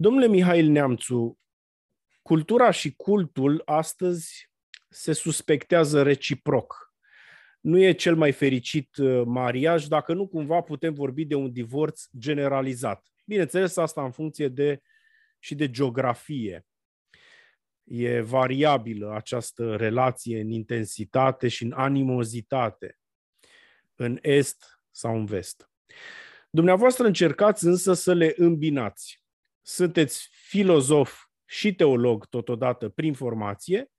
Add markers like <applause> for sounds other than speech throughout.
Domnule Mihail Neamțu, cultura și cultul astăzi se suspectează reciproc. Nu e cel mai fericit uh, mariaj dacă nu cumva putem vorbi de un divorț generalizat. Bineînțeles, asta în funcție de și de geografie. E variabilă această relație în intensitate și în animozitate, în est sau în vest. Dumneavoastră încercați însă să le îmbinați. Sunteți filozof și teolog totodată prin formație,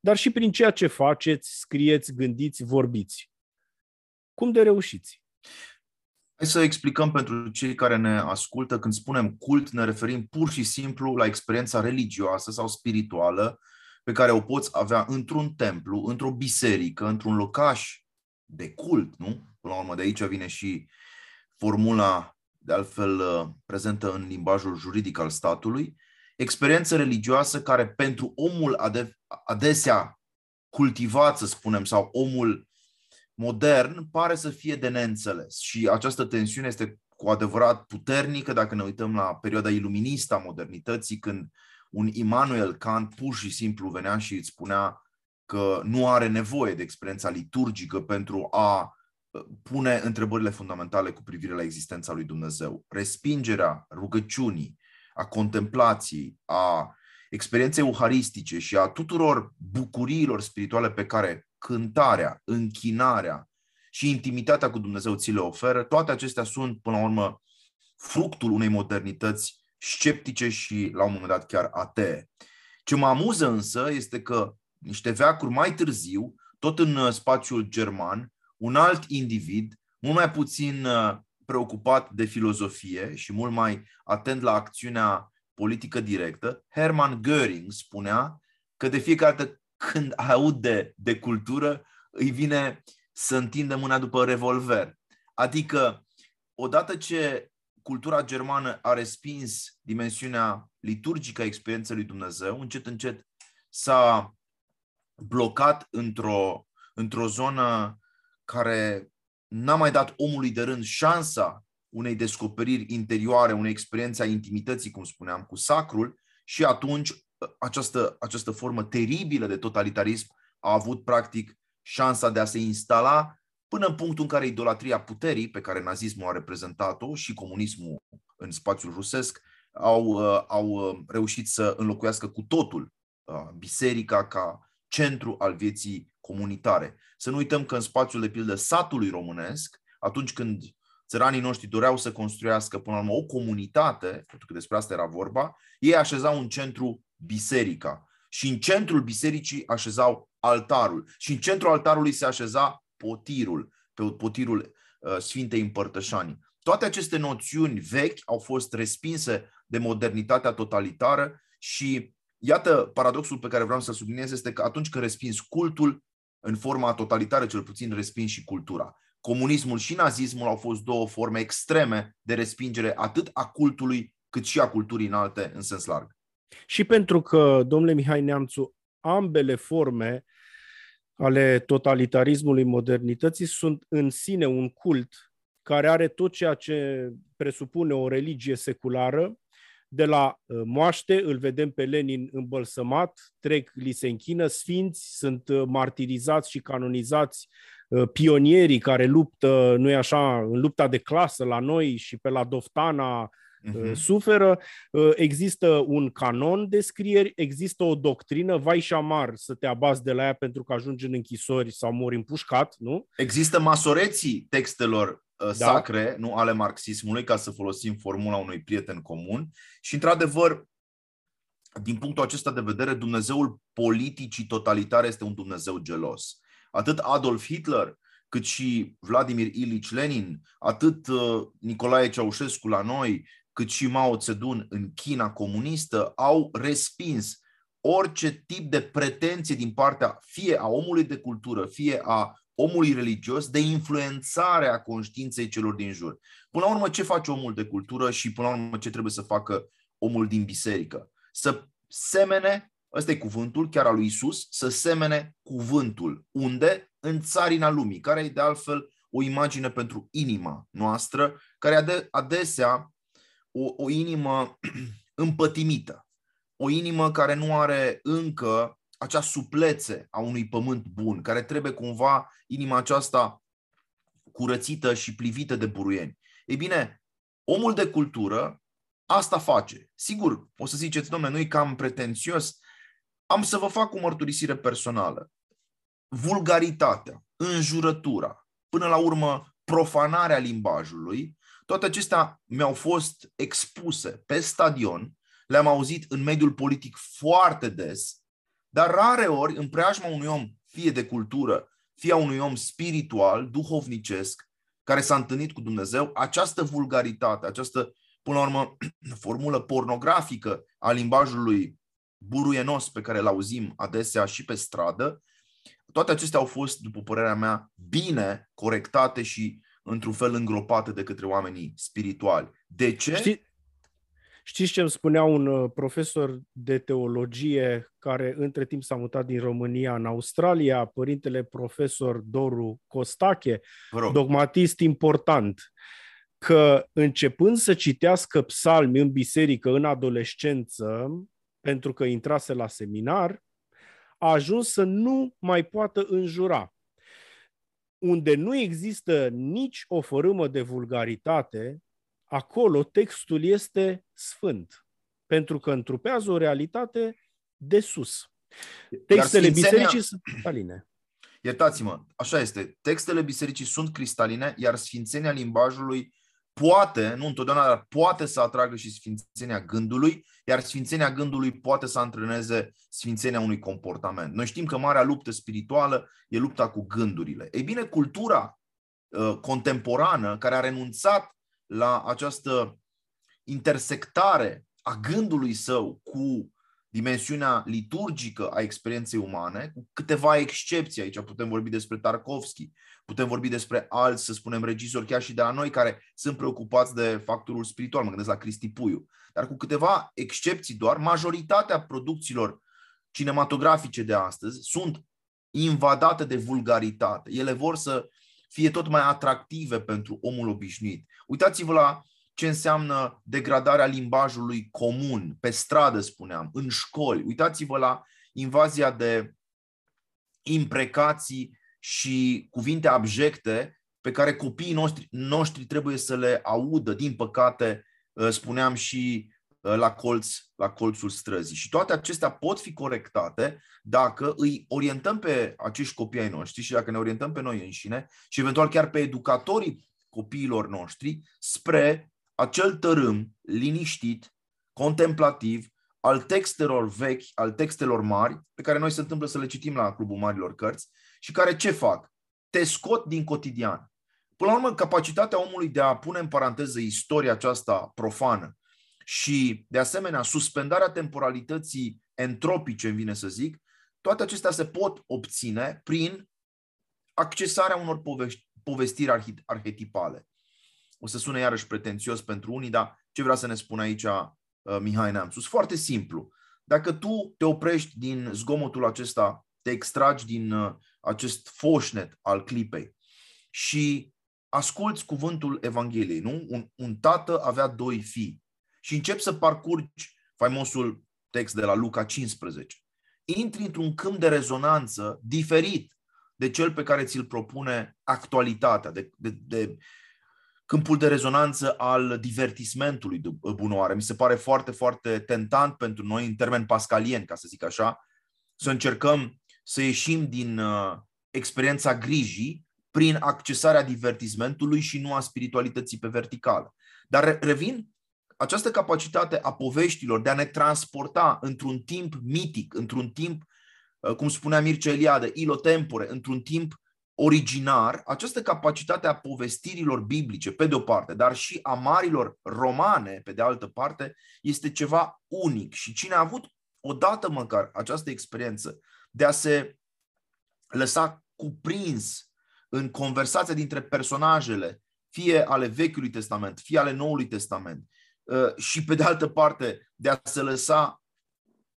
dar și prin ceea ce faceți, scrieți, gândiți, vorbiți. Cum de reușiți? Hai să explicăm pentru cei care ne ascultă, când spunem cult, ne referim pur și simplu la experiența religioasă sau spirituală pe care o poți avea într-un templu, într-o biserică, într-un locaș de cult, nu? Până la urmă, de aici vine și formula, de altfel uh, prezentă în limbajul juridic al statului, experiență religioasă care pentru omul adesea cultivat, să spunem, sau omul modern, pare să fie de neînțeles. Și această tensiune este cu adevărat puternică dacă ne uităm la perioada iluministă a modernității, când un Immanuel Kant pur și simplu venea și îți spunea că nu are nevoie de experiența liturgică pentru a uh, pune întrebările fundamentale cu privire la existența lui Dumnezeu. Respingerea rugăciunii, a contemplației, a experienței euharistice și a tuturor bucuriilor spirituale pe care cântarea, închinarea și intimitatea cu Dumnezeu ți le oferă, toate acestea sunt, până la urmă, fructul unei modernități sceptice și, la un moment dat, chiar atee. Ce mă amuză însă este că niște veacuri mai târziu, tot în uh, spațiul german, un alt individ, mult mai puțin uh, preocupat de filozofie și mult mai atent la acțiunea politică directă, Hermann Göring spunea că de fiecare dată când aud de, de cultură, îi vine să întindă mâna după revolver. Adică, odată ce cultura germană a respins dimensiunea liturgică a experienței lui Dumnezeu, încet, încet s-a blocat într-o, într-o zonă care n-a mai dat omului de rând șansa unei descoperiri interioare, unei experiențe a intimității, cum spuneam, cu sacrul și atunci această, această formă teribilă de totalitarism a avut practic șansa de a se instala până în punctul în care idolatria puterii, pe care nazismul a reprezentat-o și comunismul în spațiul rusesc, au, uh, au uh, reușit să înlocuiască cu totul uh, biserica ca centru al vieții comunitare. Să nu uităm că în spațiul de pildă satului românesc, atunci când țăranii noștri doreau să construiască până la urmă o comunitate, pentru că despre asta era vorba, ei așezau în centru biserica. Și în centrul bisericii așezau altarul. Și în centrul altarului se așeza potirul, pe potirul uh, Sfintei Împărtășanii. Toate aceste noțiuni vechi au fost respinse de modernitatea totalitară și iată paradoxul pe care vreau să subliniez este că atunci când respins cultul, în forma totalitară cel puțin respins și cultura. Comunismul și nazismul au fost două forme extreme de respingere atât a cultului cât și a culturii înalte în sens larg. Și pentru că, domnule Mihai Neamțu, ambele forme ale totalitarismului modernității sunt în sine un cult care are tot ceea ce presupune o religie seculară, de la uh, moaște, îl vedem pe Lenin îmbălsămat, trec, li se închină, sfinți, sunt uh, martirizați și canonizați uh, pionierii care luptă, nu e așa, în lupta de clasă la noi și pe la Doftana uh-huh. suferă. Există un canon de scrieri, există o doctrină, vai și amar să te abazi de la ea pentru că ajungi în închisori sau mori împușcat, nu? Există masoreții textelor da. sacre, nu ale marxismului, ca să folosim formula unui prieten comun. Și, într-adevăr, din punctul acesta de vedere, Dumnezeul politicii totalitare este un Dumnezeu gelos. Atât Adolf Hitler, cât și Vladimir Ilich Lenin, atât uh, Nicolae Ceaușescu la noi, cât și Mao Zedong în China comunistă, au respins orice tip de pretenție din partea fie a omului de cultură, fie a omului religios de influențare a conștiinței celor din jur. Până la urmă, ce face omul de cultură și până la urmă ce trebuie să facă omul din biserică? Să semene, ăsta e cuvântul chiar al lui Isus, să semene cuvântul. Unde? În țarina lumii, care e de altfel o imagine pentru inima noastră, care ade- adesea o, o inimă <clears throat> împătimită, o inimă care nu are încă acea suplețe a unui pământ bun, care trebuie cumva inima aceasta curățită și plivită de buruieni. Ei bine, omul de cultură asta face. Sigur, o să ziceți, domnule, nu-i cam pretențios. Am să vă fac o mărturisire personală. Vulgaritatea, înjurătura, până la urmă profanarea limbajului, toate acestea mi-au fost expuse pe stadion, le-am auzit în mediul politic foarte des, dar rare ori, în preajma unui om, fie de cultură, fie a unui om spiritual, duhovnicesc, care s-a întâlnit cu Dumnezeu, această vulgaritate, această, până la urmă, <clears throat> formulă pornografică a limbajului buruienos pe care îl auzim adesea și pe stradă, toate acestea au fost, după părerea mea, bine corectate și într-un fel îngropate de către oamenii spirituali. De ce? Știi, Știți ce îmi spunea un uh, profesor de teologie care între timp s-a mutat din România în Australia, părintele profesor Doru Costache, dogmatist important, că începând să citească psalmi în biserică în adolescență, pentru că intrase la seminar, a ajuns să nu mai poată înjura. Unde nu există nici o fărâmă de vulgaritate, acolo textul este sfânt, pentru că întrupează o realitate de sus. Textele sfințenia... bisericii sunt cristaline. Iertați-mă, așa este. Textele bisericii sunt cristaline, iar sfințenia limbajului poate, nu întotdeauna, dar poate să atragă și sfințenia gândului, iar sfințenia gândului poate să antreneze sfințenia unui comportament. Noi știm că marea luptă spirituală e lupta cu gândurile. Ei bine, cultura uh, contemporană, care a renunțat la această intersectare a gândului său cu dimensiunea liturgică a experienței umane, cu câteva excepții. Aici putem vorbi despre Tarkovski, putem vorbi despre alți, să spunem, regizori chiar și de la noi care sunt preocupați de factorul spiritual, mă gândesc la Cristi Puiu. Dar cu câteva excepții doar, majoritatea producțiilor cinematografice de astăzi sunt invadate de vulgaritate. Ele vor să fie tot mai atractive pentru omul obișnuit. Uitați-vă la ce înseamnă degradarea limbajului comun, pe stradă spuneam, în școli. Uitați-vă la invazia de imprecații și cuvinte abjecte pe care copiii noștri, noștri trebuie să le audă. Din păcate, spuneam și Uh, la colț, la colțul străzii. Și toate acestea pot fi corectate dacă îi orientăm pe acești copii ai noștri și dacă ne orientăm pe noi înșine și eventual chiar pe educatorii copiilor noștri spre acel tărâm liniștit, contemplativ, al textelor vechi, al textelor mari, pe care noi se întâmplă să le citim la Clubul Marilor Cărți și care ce fac? Te scot din cotidian. Până la urmă, capacitatea omului de a pune în paranteză istoria aceasta profană și, de asemenea, suspendarea temporalității entropice, îmi vine să zic, toate acestea se pot obține prin accesarea unor povești, povestiri arhetipale. O să sune iarăși pretențios pentru unii, dar ce vrea să ne spună aici uh, Mihai Neamțu? Foarte simplu. Dacă tu te oprești din zgomotul acesta, te extragi din uh, acest foșnet al clipei și asculți cuvântul Evangheliei, nu? Un, un tată avea doi fii și începi să parcurgi faimosul text de la Luca 15. Intri într-un câmp de rezonanță diferit de cel pe care ți-l propune actualitatea, de, de, de câmpul de rezonanță al divertismentului de bunoare. Mi se pare foarte, foarte tentant pentru noi, în termeni pascalieni, ca să zic așa, să încercăm să ieșim din uh, experiența grijii prin accesarea divertismentului și nu a spiritualității pe verticală. Dar revin această capacitate a poveștilor de a ne transporta într-un timp mitic, într-un timp, uh, cum spunea Mircea Eliade, ilotempore, într-un timp originar, această capacitate a povestirilor biblice, pe de o parte, dar și a marilor romane, pe de altă parte, este ceva unic. Și cine a avut odată măcar această experiență de a se lăsa cuprins în conversația dintre personajele, fie ale Vechiului Testament, fie ale Noului Testament, Uh, și pe de altă parte de a se lăsa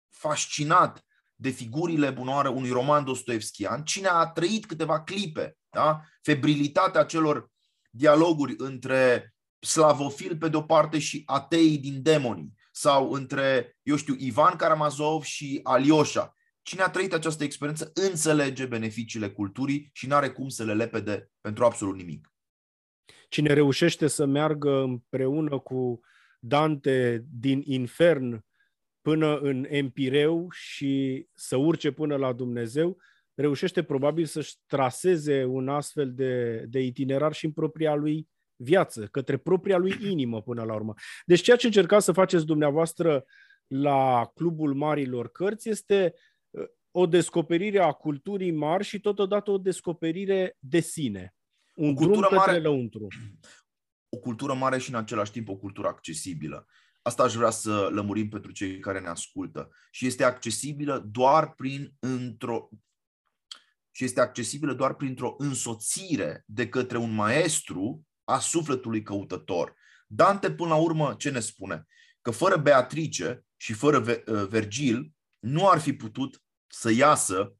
fascinat de figurile bunoare unui roman dostoevskian, cine a trăit câteva clipe, da? febrilitatea celor dialoguri între slavofil pe de-o parte și atei din demoni, sau între, eu știu, Ivan Karamazov și Alioșa. Cine a trăit această experiență înțelege beneficiile culturii și nu are cum să le lepede pentru absolut nimic. Cine reușește să meargă împreună cu Dante din infern până în Empireu și să urce până la Dumnezeu, reușește probabil să-și traseze un astfel de, de itinerar și în propria lui viață, către propria lui inimă până la urmă. Deci ceea ce încercați să faceți dumneavoastră la Clubul Marilor Cărți este uh, o descoperire a culturii mari și totodată o descoperire de sine. Un o cultură drum mare, lăuntru. O cultură mare și în același timp o cultură accesibilă. Asta aș vrea să lămurim pentru cei care ne ascultă. Și este accesibilă doar prin într-o și este accesibilă doar printr-o însoțire de către un maestru a sufletului căutător. Dante, până la urmă, ce ne spune? Că fără Beatrice și fără uh, Vergil nu ar fi putut să iasă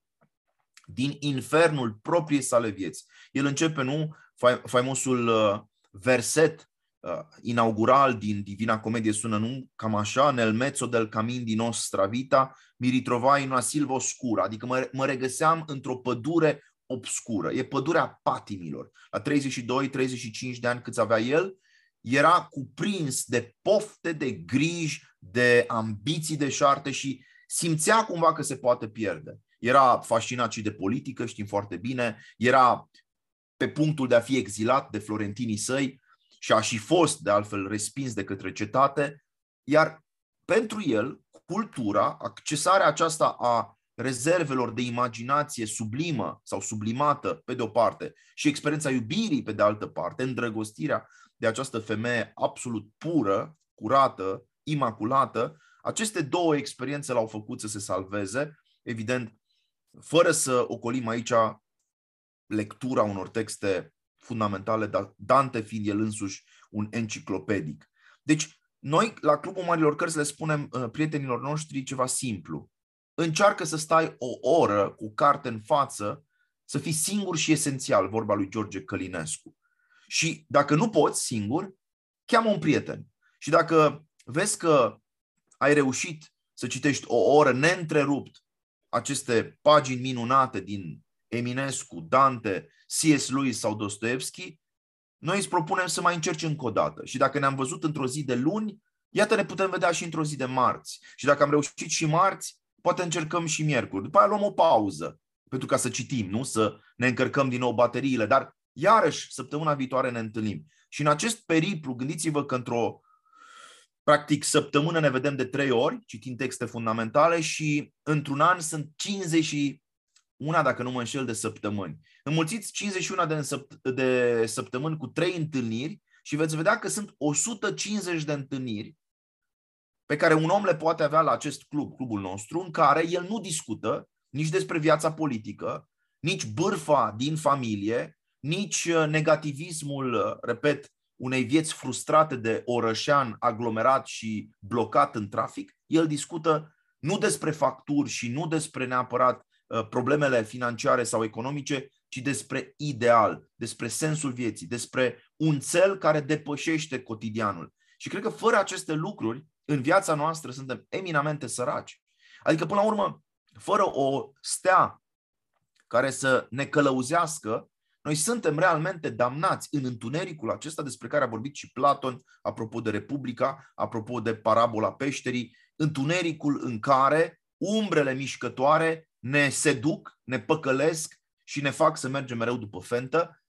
din infernul propriei sale vieți. El începe, nu, faimosul uh, verset uh, inaugural din Divina Comedie sună nu cam așa, nel mezzo del camin di nostra vita mi ritrovai in una silva oscura, adică mă, mă regăseam într-o pădure obscură. E pădurea patimilor. La 32-35 de ani câți avea el, era cuprins de pofte, de griji, de ambiții de șarte și simțea cumva că se poate pierde. Era fascinat și de politică, știm foarte bine, era pe punctul de a fi exilat de florentinii săi și a și fost de altfel respins de către cetate, iar pentru el, cultura, accesarea aceasta a rezervelor de imaginație sublimă sau sublimată, pe de o parte, și experiența iubirii, pe de altă parte, îndrăgostirea de această femeie absolut pură, curată, imaculată, aceste două experiențe l-au făcut să se salveze, evident, fără să ocolim aici lectura unor texte fundamentale, Dante fiind el însuși un enciclopedic. Deci, noi, la Clubul Marilor Cărți, le spunem uh, prietenilor noștri ceva simplu încearcă să stai o oră cu carte în față, să fii singur și esențial, vorba lui George Călinescu. Și dacă nu poți singur, cheamă un prieten. Și dacă vezi că ai reușit să citești o oră neîntrerupt aceste pagini minunate din Eminescu, Dante, C.S. Lewis sau Dostoevski, noi îți propunem să mai încerci încă o dată. Și dacă ne-am văzut într-o zi de luni, iată ne putem vedea și într-o zi de marți. Și dacă am reușit și marți, poate încercăm și miercuri. După aia luăm o pauză pentru ca să citim, nu? Să ne încărcăm din nou bateriile. Dar iarăși, săptămâna viitoare ne întâlnim. Și în acest periplu, gândiți-vă că într-o practic săptămână ne vedem de trei ori, citim texte fundamentale și într-un an sunt 51, dacă nu mă înșel, de săptămâni. Înmulțiți 51 de, săpt- de săptămâni cu trei întâlniri și veți vedea că sunt 150 de întâlniri pe care un om le poate avea la acest club, clubul nostru, în care el nu discută nici despre viața politică, nici bârfa din familie, nici uh, negativismul, uh, repet, unei vieți frustrate de orășean aglomerat și blocat în trafic. El discută nu despre facturi și nu despre neapărat uh, problemele financiare sau economice, ci despre ideal, despre sensul vieții, despre un cel care depășește cotidianul. Și cred că fără aceste lucruri, în viața noastră suntem eminamente săraci. Adică, până la urmă, fără o stea care să ne călăuzească, noi suntem realmente damnați în întunericul acesta despre care a vorbit și Platon, apropo de Republica, apropo de parabola peșterii, întunericul în care umbrele mișcătoare ne seduc, ne păcălesc și ne fac să mergem mereu după fentă,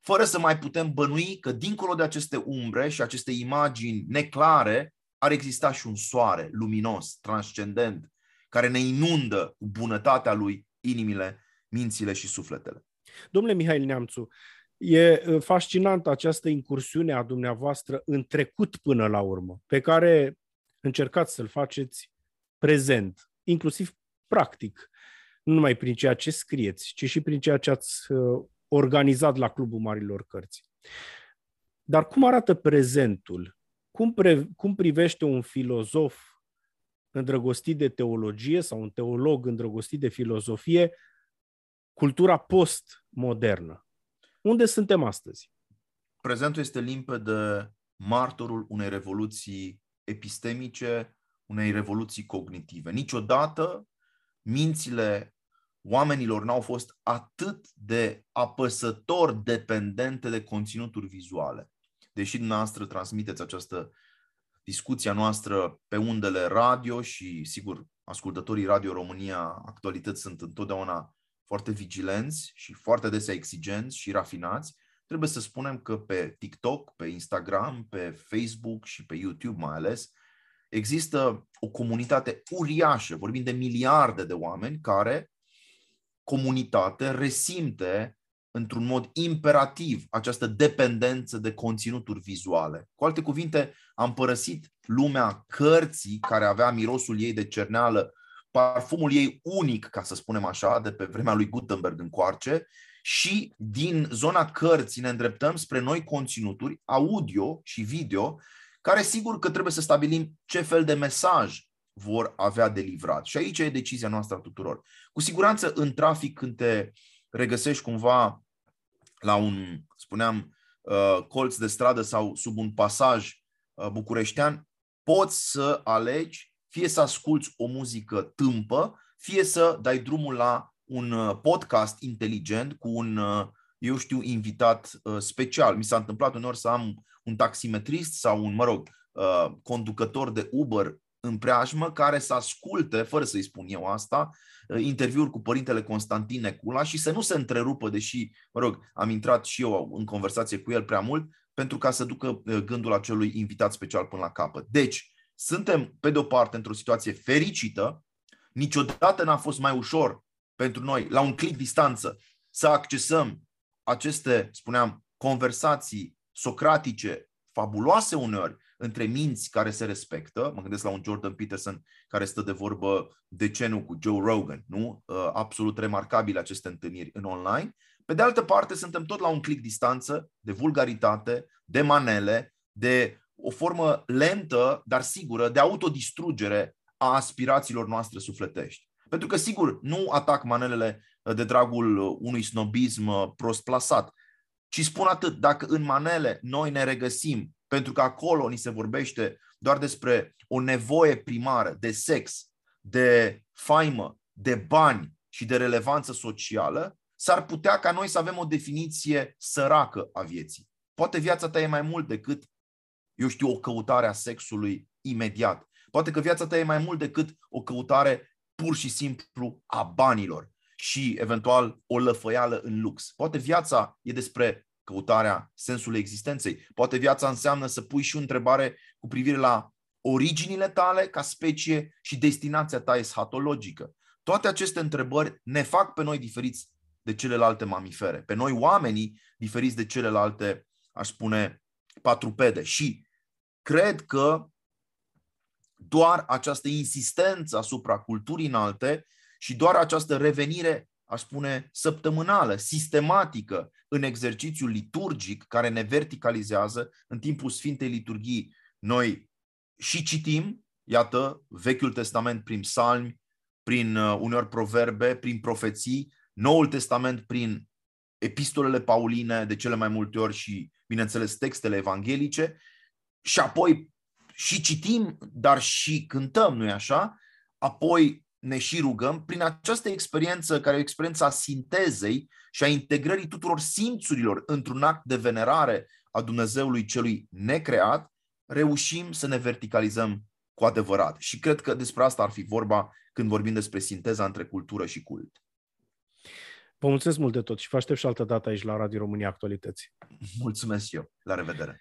fără să mai putem bănui că dincolo de aceste umbre și aceste imagini neclare, ar exista și un soare luminos, transcendent, care ne inundă cu bunătatea lui inimile, mințile și sufletele. Domnule Mihail Neamțu, e fascinantă această incursiune a dumneavoastră în trecut până la urmă, pe care încercați să-l faceți prezent, inclusiv practic, nu numai prin ceea ce scrieți, ci și prin ceea ce ați organizat la Clubul Marilor Cărți. Dar cum arată prezentul cum, pre, cum privește un filozof îndrăgostit de teologie sau un teolog îndrăgostit de filozofie cultura postmodernă? Unde suntem astăzi? Prezentul este limpede martorul unei revoluții epistemice unei revoluții cognitive. Niciodată mințile oamenilor n-au fost atât de apăsător dependente de conținuturi vizuale. Deși dumneavoastră transmiteți această discuția noastră pe undele radio și, sigur, ascultătorii Radio România Actualități sunt întotdeauna foarte vigilenți și foarte desea exigenți și rafinați, trebuie să spunem că pe TikTok, pe Instagram, pe Facebook și pe YouTube mai ales, există o comunitate uriașă, vorbim de miliarde de oameni care comunitate resimte într-un mod imperativ această dependență de conținuturi vizuale. Cu alte cuvinte, am părăsit lumea cărții care avea mirosul ei de cerneală, parfumul ei unic, ca să spunem așa, de pe vremea lui Gutenberg în coarce, și din zona cărții ne îndreptăm spre noi conținuturi, audio și video, care sigur că trebuie să stabilim ce fel de mesaj vor avea de livrat. Și aici e decizia noastră a tuturor. Cu siguranță în trafic când te regăsești cumva la un, spuneam, uh, colț de stradă sau sub un pasaj uh, bucureștean, poți să alegi fie să asculți o muzică tâmpă, fie să dai drumul la un uh, podcast inteligent cu un, eu știu, invitat special. Mi s-a întâmplat uneori să am un taximetrist sau un, mă rog, conducător de Uber în preajmă care să asculte, fără să-i spun eu asta, uh, interviuri cu părintele Constantin Necula și să nu se întrerupă, deși, mă rog, am intrat și eu în conversație cu el prea mult, pentru ca să ducă uh, gândul acelui invitat special până la capăt. Deci, suntem, pe de o parte, într-o situație fericită, niciodată n-a fost mai ușor pentru noi, la un clic distanță, să accesăm aceste, spuneam, conversații socratice, fabuloase uneori, între minți care se respectă, mă gândesc la un Jordan Peterson care stă de vorbă decenul cu Joe Rogan, nu? Uh, absolut remarcabile aceste întâlniri în online. Pe de altă parte, suntem tot la un clic distanță de vulgaritate, de manele, de o formă lentă, dar sigură, de autodistrugere a aspirațiilor noastre sufletești. Pentru că, sigur, nu atac manelele de dragul unui snobism prost plasat, ci spun atât, dacă în manele noi ne regăsim pentru că acolo ni se vorbește doar despre o nevoie primară de sex, de faimă, de bani și de relevanță socială, s-ar putea ca noi să avem o definiție săracă a vieții. Poate viața ta e mai mult decât, eu știu, o căutare a sexului imediat. Poate că viața ta e mai mult decât o căutare pur și simplu a banilor și eventual o lăfăială în lux. Poate viața e despre căutarea sensului existenței. Poate viața înseamnă să pui și o întrebare cu privire la originile tale ca specie și destinația ta eschatologică. Toate aceste întrebări ne fac pe noi diferiți de celelalte mamifere, pe noi oamenii diferiți de celelalte, aș spune, patrupede. Și cred că doar această insistență asupra culturii înalte și doar această revenire aș spune, săptămânală, sistematică în exercițiul liturgic care ne verticalizează în timpul Sfintei Liturghii. Noi și citim, iată, Vechiul Testament prin psalmi, prin uh, uneori proverbe, prin profeții, Noul Testament prin epistolele pauline de cele mai multe ori și, bineînțeles, textele evanghelice și apoi și citim, dar și cântăm, nu-i așa? Apoi ne și rugăm, prin această experiență, care e o experiență a sintezei și a integrării tuturor simțurilor într-un act de venerare a Dumnezeului celui necreat, reușim să ne verticalizăm cu adevărat. Și cred că despre asta ar fi vorba când vorbim despre sinteza între cultură și cult. Vă mulțumesc mult de tot și vă aștept și altă dată aici la Radio România Actualități. Mulțumesc eu. La revedere!